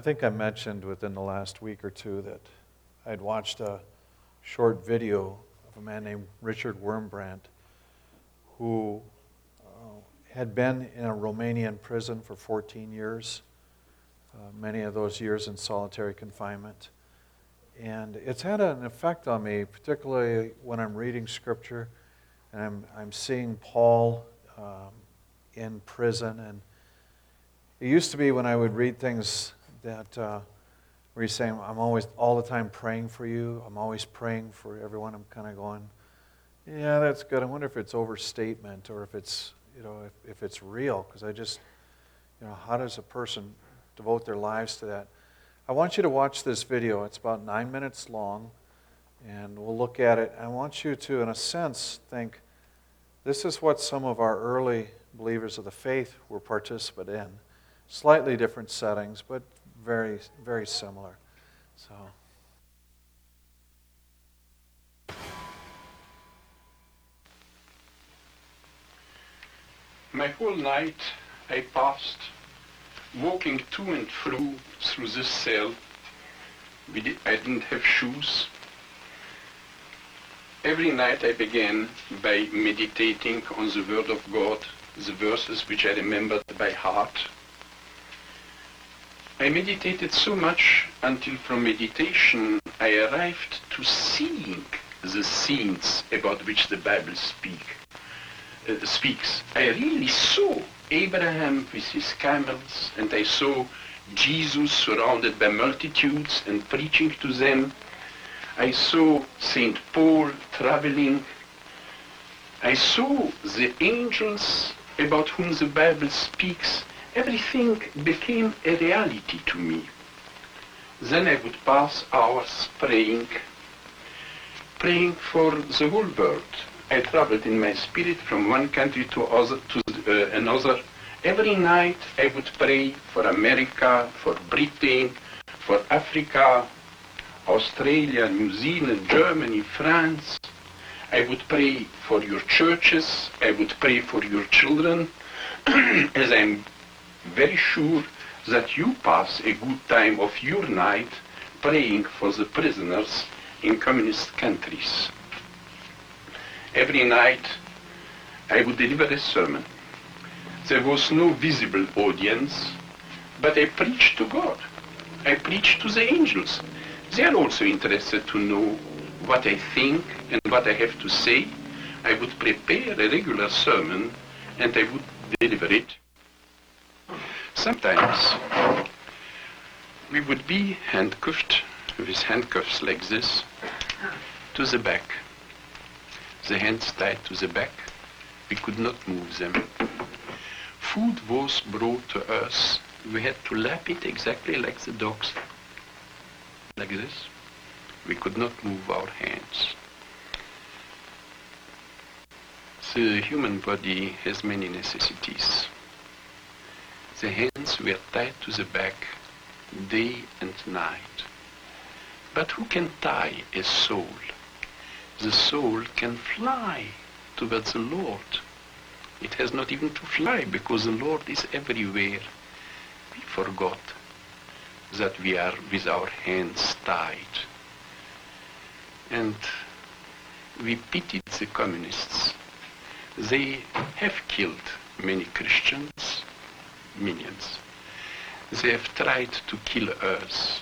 I think I mentioned within the last week or two that I'd watched a short video of a man named Richard Wurmbrand who uh, had been in a Romanian prison for 14 years, uh, many of those years in solitary confinement. And it's had an effect on me, particularly when I'm reading scripture and I'm, I'm seeing Paul um, in prison. And it used to be when I would read things that uh, where he's saying, I'm always all the time praying for you. I'm always praying for everyone. I'm kind of going, yeah, that's good. I wonder if it's overstatement or if it's, you know, if, if it's real. Because I just, you know, how does a person devote their lives to that? I want you to watch this video. It's about nine minutes long, and we'll look at it. I want you to, in a sense, think this is what some of our early believers of the faith were participant in. Slightly different settings, but very, very similar. So. My whole night I passed walking to and fro through this cell. I didn't have shoes. Every night I began by meditating on the Word of God, the verses which I remembered by heart. I meditated so much until from meditation I arrived to seeing the scenes about which the Bible speak, uh, speaks. I really saw Abraham with his camels and I saw Jesus surrounded by multitudes and preaching to them. I saw St. Paul traveling. I saw the angels about whom the Bible speaks everything became a reality to me. Then I would pass hours praying, praying for the whole world. I traveled in my spirit from one country to, other, to uh, another. Every night I would pray for America, for Britain, for Africa, Australia, New Zealand, Germany, France. I would pray for your churches. I would pray for your children. As I'm very sure that you pass a good time of your night praying for the prisoners in communist countries. Every night I would deliver a sermon. There was no visible audience, but I preached to God. I preached to the angels. They are also interested to know what I think and what I have to say. I would prepare a regular sermon and I would deliver it. Sometimes we would be handcuffed with handcuffs like this to the back. The hands tied to the back. We could not move them. Food was brought to us. We had to lap it exactly like the dogs. Like this. We could not move our hands. The human body has many necessities. The hands were tied to the back day and night. But who can tie a soul? The soul can fly towards the Lord. It has not even to fly because the Lord is everywhere. We forgot that we are with our hands tied. And we pitied the communists. They have killed many Christians minions. They have tried to kill us.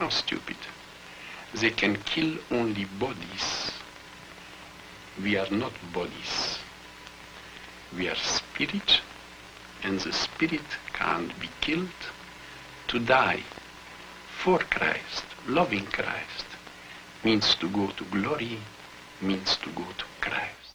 How stupid. They can kill only bodies. We are not bodies. We are spirit, and the spirit can't be killed. To die for Christ, loving Christ, means to go to glory, means to go to Christ.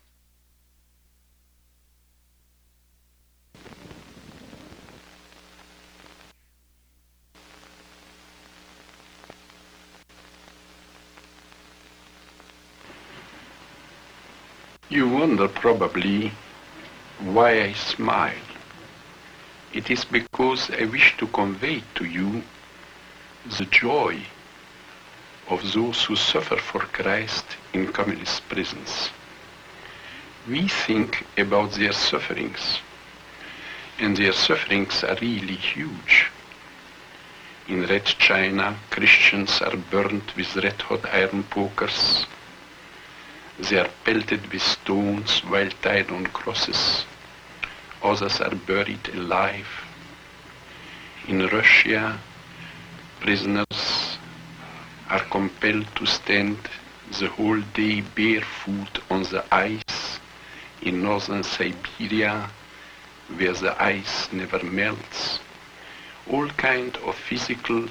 You wonder probably why I smile. It is because I wish to convey to you the joy of those who suffer for Christ in communist prisons. We think about their sufferings, and their sufferings are really huge. In Red China, Christians are burnt with red hot iron pokers. They are pelted with stones while tied on crosses. Others are buried alive. In Russia, prisoners are compelled to stand the whole day barefoot on the ice in northern Siberia where the ice never melts. All kind of physical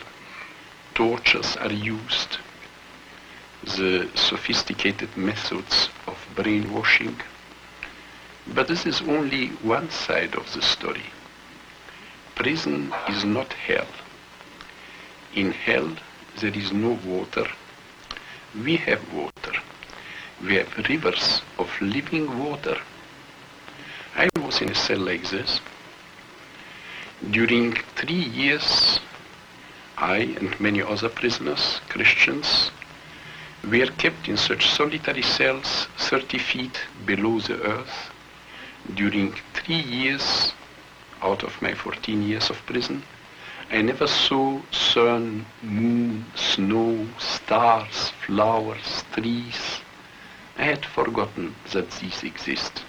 tortures are used. The sophisticated methods of brainwashing. But this is only one side of the story. Prison is not hell. In hell there is no water. We have water. We have rivers of living water. I was in a cell like this. During three years, I and many other prisoners, Christians, were kept in such solitary cells 30 feet below the earth during three years out of my 14 years of prison. I never saw sun, moon, snow, stars, flowers, trees. I had forgotten that these exist.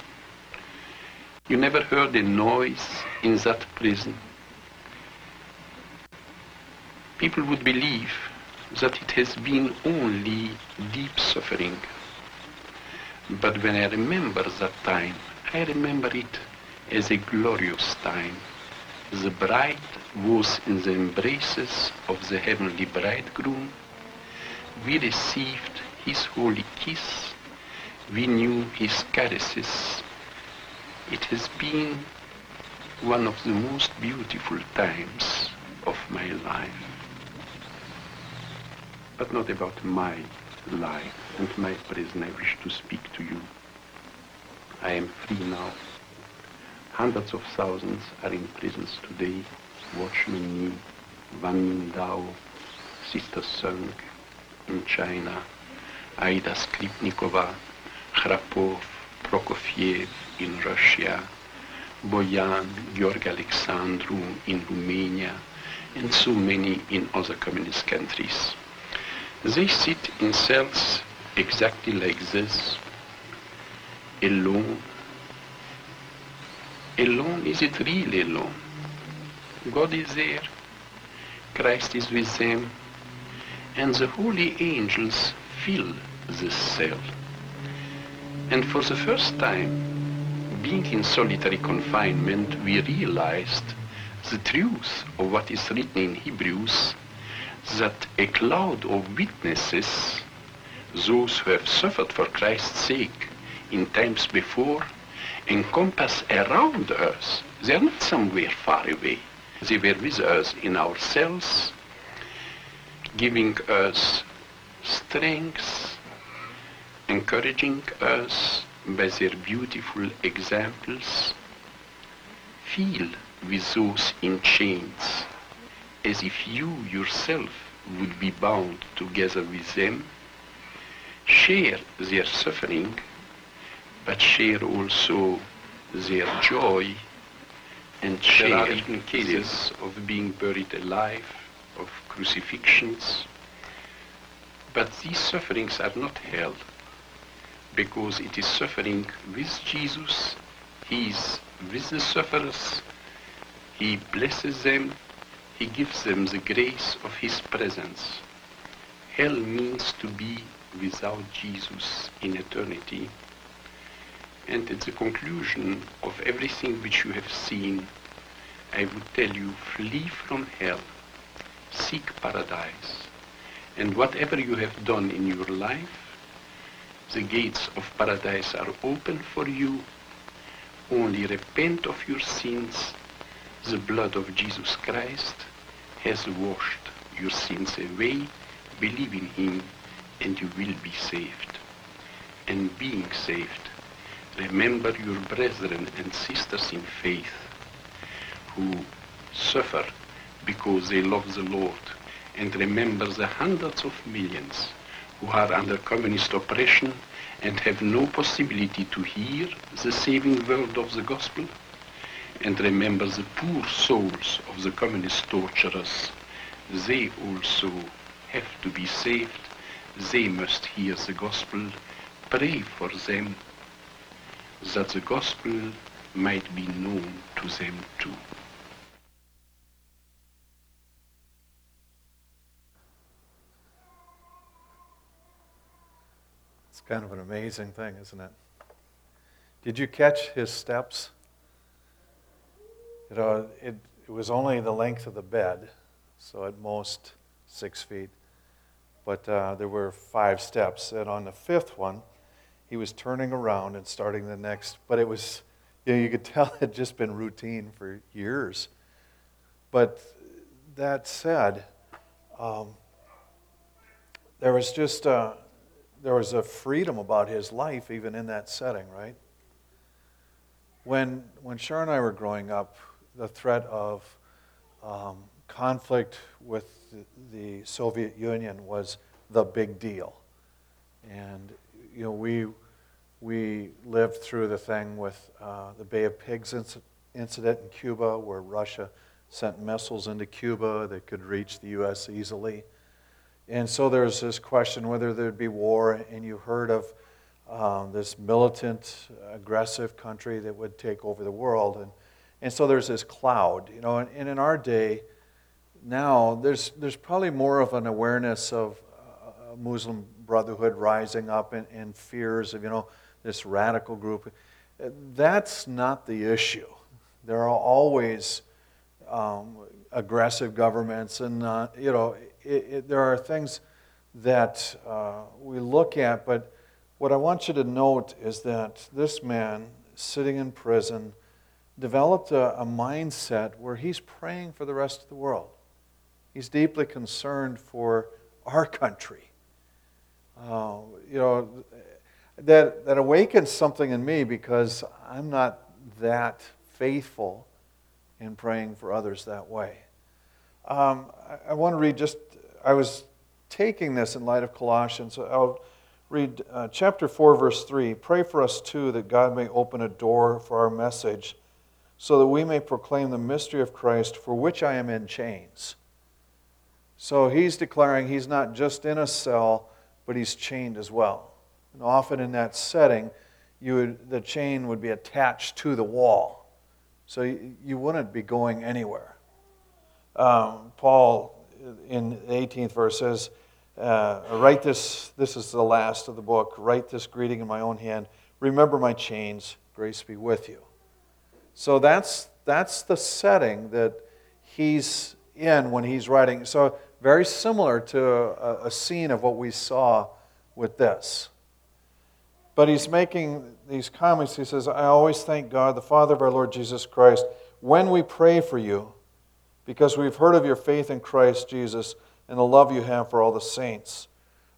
You never heard a noise in that prison. People would believe that it has been only deep suffering. But when I remember that time, I remember it as a glorious time. The bride was in the embraces of the heavenly bridegroom. We received his holy kiss. We knew his caresses. It has been one of the most beautiful times of my life. But not about my life and my prison I wish to speak to you. I am free now. Hundreds of thousands are in prisons today. Watchman Nee, Van Dao, Sister Sung in China, Aida Skripnikova, Khrapov, Prokofiev in Russia, Boyan, Georg Alexandru in Romania, and so many in other communist countries. They sit in cells exactly like this, alone. Alone, is it really alone? God is there, Christ is with them, and the holy angels fill this cell. And for the first time, being in solitary confinement, we realized the truth of what is written in Hebrews, that a cloud of witnesses, those who have suffered for Christ's sake in times before, encompass around us. They are not somewhere far away. They were with us in our cells, giving us strength, encouraging us by their beautiful examples. Feel with those in chains as if you yourself would be bound together with them. Share their suffering, but share also their joy and there are even cases of being buried alive, of crucifixions. But these sufferings are not hell, because it is suffering with Jesus. He is with the sufferers. He blesses them. He gives them the grace of His presence. Hell means to be without Jesus in eternity. And at the conclusion of everything which you have seen, I would tell you, flee from hell, seek paradise, and whatever you have done in your life, the gates of paradise are open for you. Only repent of your sins. The blood of Jesus Christ has washed your sins away. Believe in Him, and you will be saved. And being saved, remember your brethren and sisters in faith who suffer because they love the Lord. And remember the hundreds of millions who are under communist oppression and have no possibility to hear the saving word of the gospel. And remember the poor souls of the communist torturers. they also have to be saved. They must hear the gospel. Pray for them that the gospel might be known to them too. It's kind of an amazing thing, isn't it? Did you catch his steps? You know, it, it was only the length of the bed, so at most six feet. But uh, there were five steps. And on the fifth one, he was turning around and starting the next. But it was, you, know, you could tell it had just been routine for years. But that said, um, there was just uh, there was a freedom about his life even in that setting, right? When when Sharon and I were growing up, the threat of um, conflict with the, Soviet Union was the big deal, and you know we we lived through the thing with uh, the Bay of Pigs incident in Cuba, where Russia sent missiles into Cuba that could reach the U.S. easily. And so there's this question whether there'd be war, and you heard of um, this militant, aggressive country that would take over the world. And, and so there's this cloud, you know, and, and in our day, now there's, there's probably more of an awareness of uh, Muslim Brotherhood rising up and, and fears of, you know, this radical group. That's not the issue. There are always um, aggressive governments, and, uh, you know, it, it, there are things that uh, we look at, but what I want you to note is that this man, sitting in prison, developed a, a mindset where he's praying for the rest of the world. He's deeply concerned for our country. Uh, you know, that, that awakens something in me because I'm not that faithful in praying for others that way. Um, I, I, want to read just, I was taking this in light of Colossians. So I'll read uh, chapter 4, verse 3. Pray for us too that God may open a door for our message so that we may proclaim the mystery of Christ for which I am in chains. So he's declaring he's not just in a cell, but he's chained as well. And often in that setting, you would, the chain would be attached to the wall. So you, you wouldn't be going anywhere. Um, Paul, in the 18th verse, says, uh, Write this, this is the last of the book. Write this greeting in my own hand. Remember my chains. Grace be with you. So that's, that's the setting that he's in when he's writing. So, very similar to a, a scene of what we saw with this. But he's making these comments. He says, I always thank God, the Father of our Lord Jesus Christ, when we pray for you, because we've heard of your faith in Christ Jesus and the love you have for all the saints.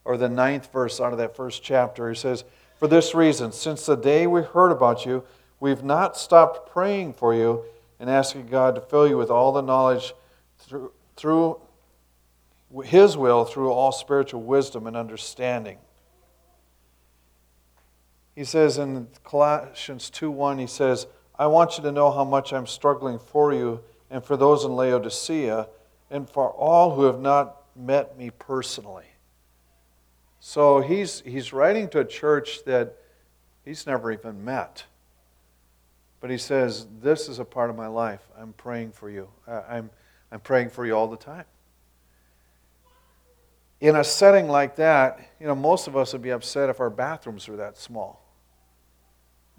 Or the ninth verse out of that first chapter, he says, For this reason, since the day we heard about you, we've not stopped praying for you and asking God to fill you with all the knowledge through, through His will, through all spiritual wisdom and understanding he says in Colossians 2:1, he says, I want you to know how much I'm struggling for you and for those in Laodicea and for all who have not met me personally. So he's, he's writing to a church that he's never even met. But he says, This is a part of my life. I'm praying for you. I'm, I'm praying for you all the time. In a setting like that, you know, most of us would be upset if our bathrooms were that small.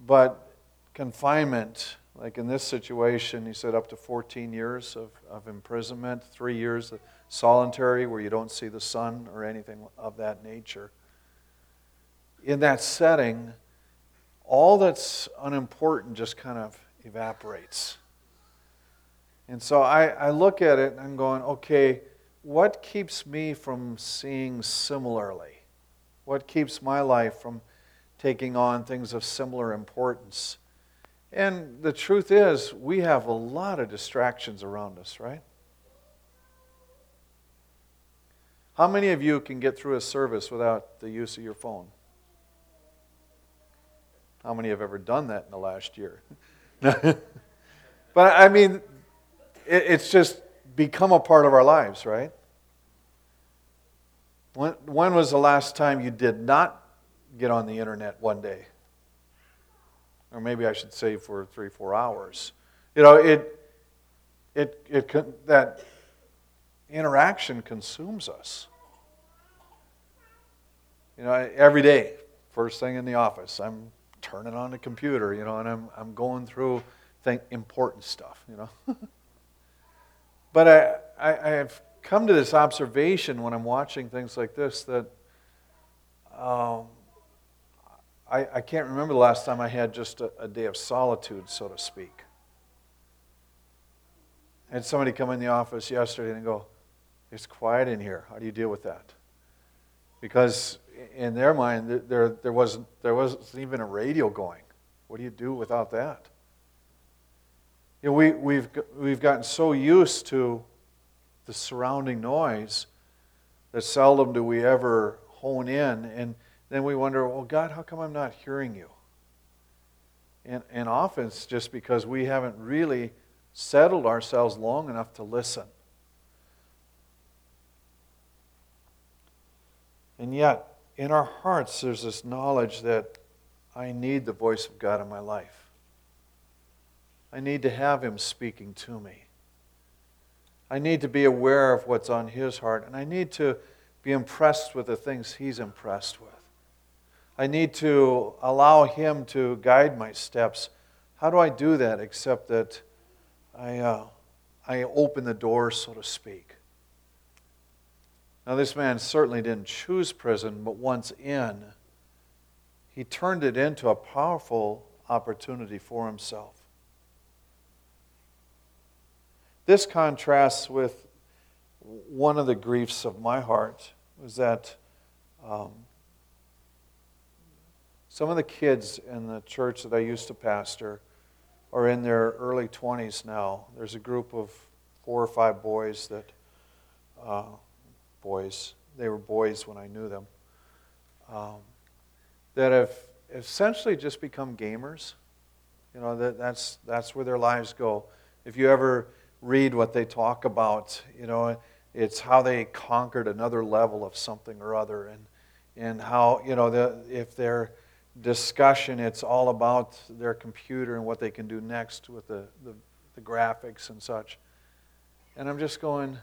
But confinement, like in this situation, he said up to 14 years of, of imprisonment, three years of solitary where you don't see the sun or anything of that nature. In that setting, all that's unimportant just kind of evaporates. And so I, I look at it and I'm going, okay, what keeps me from seeing similarly? What keeps my life from taking on things of similar importance. And the truth is, we have a lot of distractions around us, right? How many of you can get through a service without the use of your phone? How many have ever done that in the last year? but I mean, it's just become a part of our lives, right? When, when was the last time you did not get on the internet one day? Or maybe I should say for three, four hours. You know, it, it, it, that interaction consumes us. You know, every day, first thing in the office, I'm turning on the computer, you know, and I'm, I'm going through think, important stuff, you know. but I, I, have come to this observation when I'm watching things like this that um, I, I can't remember the last time I had just a, a day of solitude, so to speak. I had somebody come in the office yesterday and go, It's quiet in here. How do you deal with that? Because in their mind, there, there, wasn't, there wasn't even a radio going. What do you do without that? You know, we, we've, we've gotten so used to the surrounding noise that seldom do we ever hone in. And then we wonder, well, God, how come I'm not hearing you? And, and often it's just because we haven't really settled ourselves long enough to listen. And yet, in our hearts, there's this knowledge that I need the voice of God in my life. I need to have Him speaking to me. I need to be aware of what's on His heart, and I need to be impressed with the things He's impressed with. I need to allow Him to guide my steps. How do I do that except that I, uh, I open the door, so to speak? Now, this man certainly didn't choose prison, but once in, he turned it into a powerful opportunity for himself. This contrasts with one of the griefs of my heart was that um, some of the kids in the church that I used to pastor are in their early 20s now. There's a group of four or five boys that uh, boys. They were boys when I knew them. Um, that have essentially just become gamers. You know, that, that's, that's where their lives go. If you ever read what they talk about, you know, it's how they conquered another level of something or other. And, and how, you know, the, if their discussion, it's all about their computer and what they can do next with the, the, the graphics and such. And I'm just going,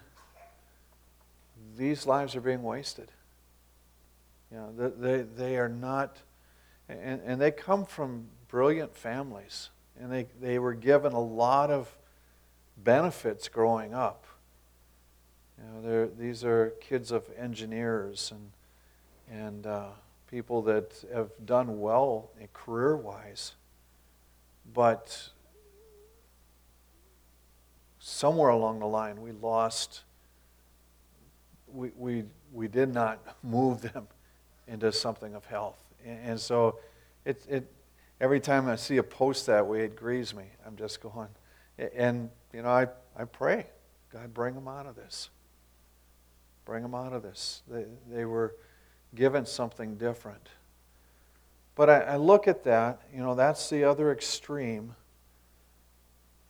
these lives are being wasted. You know, they, they are not, and, and they come from brilliant families, and they, they were given a lot of benefits growing up. You know, these are kids of engineers and, and uh, people that have done well career wise, but somewhere along the line we lost we, we, we did not move them into something of health. And, and so it, it, every time I see a post that way, it grieves me. I'm just going. And, you know, I, I pray, God, bring them out of this. Bring them out of this. They, they were given something different. But I, I look at that, you know, that's the other extreme.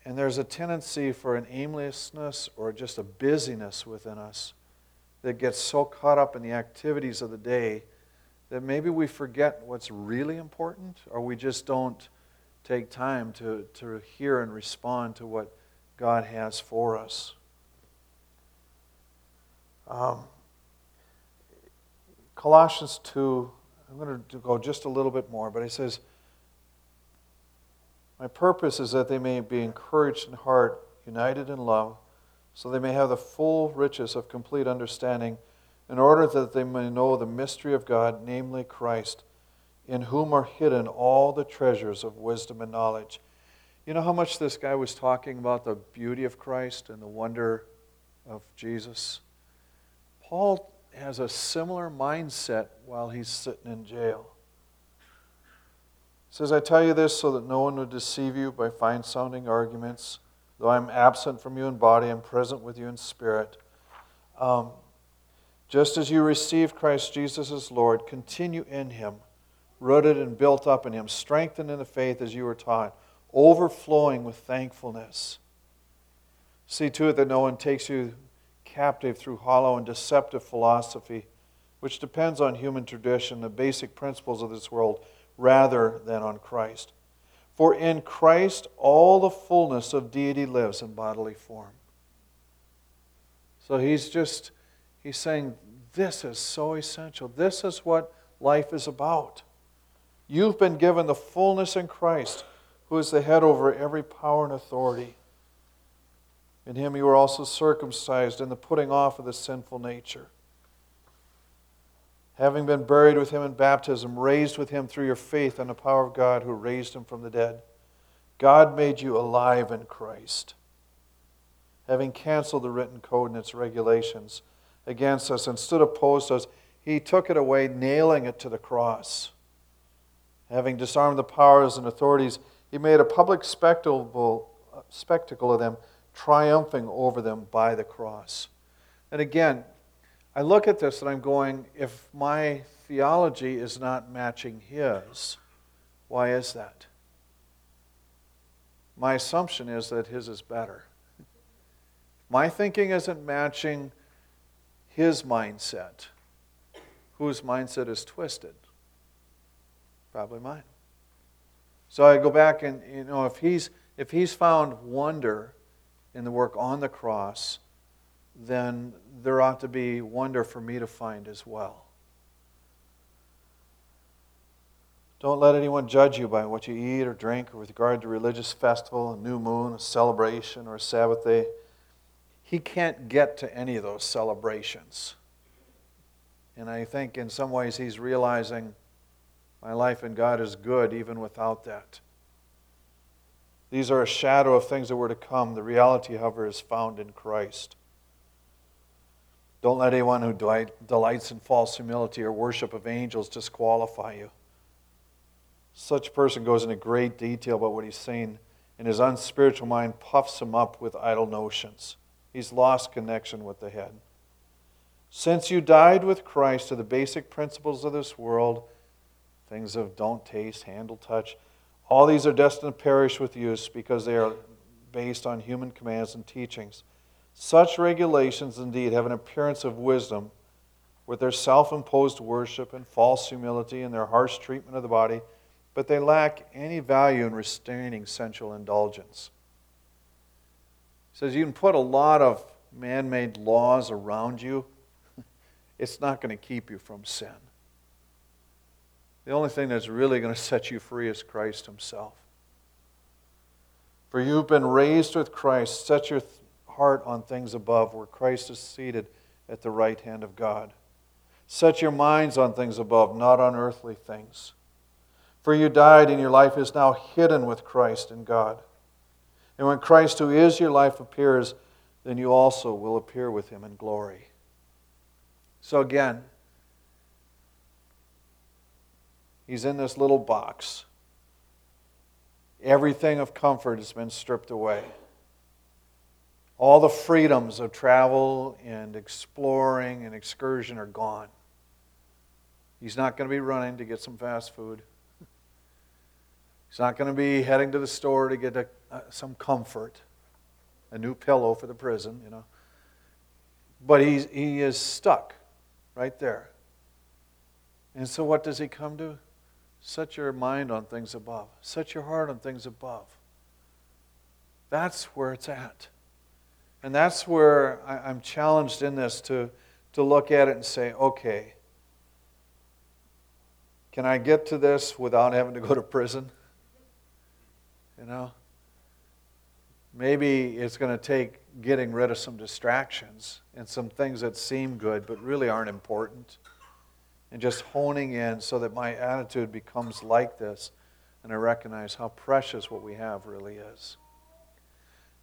And there's a tendency for an aimlessness or just a busyness within us that gets so caught up in the activities of the day that maybe we forget what's really important or we just don't take time to, to hear and respond to what God has for us. Um, Colossians 2, I'm going to go just a little bit more, but it says, My purpose is that they may be encouraged in heart, united in love so they may have the full riches of complete understanding, in order that they may know the mystery of God, namely Christ, in whom are hidden all the treasures of wisdom and knowledge. You know how much this guy was talking about the beauty of Christ and the wonder of Jesus? Paul has a similar mindset while he's sitting in jail. He says, I tell you this so that no one would deceive you by fine sounding arguments Though I'm absent from you in body, I'm present with you in spirit. Um, just as you received Christ Jesus as Lord, continue in him, rooted and built up in him, strengthened in the faith as you were taught, overflowing with thankfulness. See to it that no one takes you captive through hollow and deceptive philosophy which depends on human tradition, the basic principles of this world, rather than on Christ. For in Christ all the fullness of deity lives in bodily form. So he's just, he's saying, this is so essential. This is what life is about. You've been given the fullness in Christ, who is the head over every power and authority. In him you were also circumcised in the putting off of the sinful nature. Having been buried with him in baptism, raised with him through your faith in the power of God who raised him from the dead. God made you alive in Christ having canceled the written code and its regulations against us and stood opposed to us, he took it away, nailing it to the cross. Having disarmed the powers and authorities, he made a public spectacle, spectacle of them, triumphing over them by the cross. And again, I look at this and I'm going, if my theology is not matching his, why is that? My assumption is that his is better. My thinking isn't matching his mindset. Whose mindset is twisted? Probably mine. So I go back and, you know, if he's, if he's found wonder in the work on the cross, then there ought to be wonder for me to find as well. Don't let anyone judge you by what you eat or drink or with regard to religious festival, a new moon, a celebration, or a Sabbath day he can't get to any of those celebrations. And I think in some ways he's realizing my life in God is good even without that. These are a shadow of things that were to come. The reality, however, is found in Christ. Don't let anyone who delights in false humility or worship of angels disqualify you. Such person goes into great detail about what he's saying, and his unspiritual mind puffs him up with idle notions. He's lost connection with the head. Since you died with Christ to the basic principles of this world, things of don't taste, handle, touch, all these are destined to perish with use because they are based on human commands and teachings. Such regulations indeed have an appearance of wisdom with their self imposed worship and false humility and their harsh treatment of the body, but they lack any value in restraining sensual indulgence says you can put a lot of man made laws around you, it's not going to keep you from sin. The only thing that's really going to set you free is Christ Himself. For you've been raised with Christ. Set your heart on things above, where Christ is seated at the right hand of God. Set your minds on things above, not on earthly things. For you died, and your life is now hidden with Christ in God. And when Christ, who is your life, appears, then you also will appear with him in glory. So again, he's in this little box. Everything of comfort has been stripped away. All the freedoms of travel and exploring and excursion are gone. He's not going to be running to get some fast food. He's not going to be heading to the store to get a, uh, some comfort, a new pillow for the prison, you know. But he's, he is stuck right there. And so, what does he come to? Set your mind on things above, set your heart on things above. That's where it's at. And that's where I, I'm challenged in this to, to look at it and say, okay, can I get to this without having to go to prison? You know? Maybe it's going to take getting rid of some distractions and some things that seem good but really aren't important. And just honing in so that my attitude becomes like this and I recognize how precious what we have really is.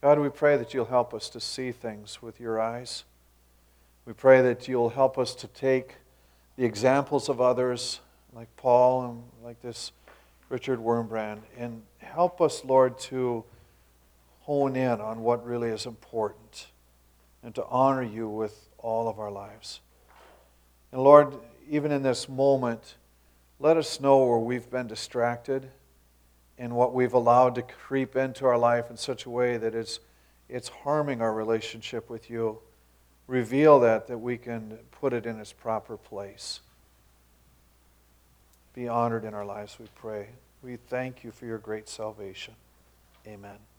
God, we pray that you'll help us to see things with your eyes. We pray that you'll help us to take the examples of others, like Paul and like this Richard Wurmbrand, and help us, Lord, to hone in on what really is important and to honor you with all of our lives. And Lord, even in this moment, let us know where we've been distracted and what we've allowed to creep into our life in such a way that it's, it's harming our relationship with you reveal that, that we can put it in its proper place. Be honored in our lives, we pray. We thank you for your great salvation. Amen.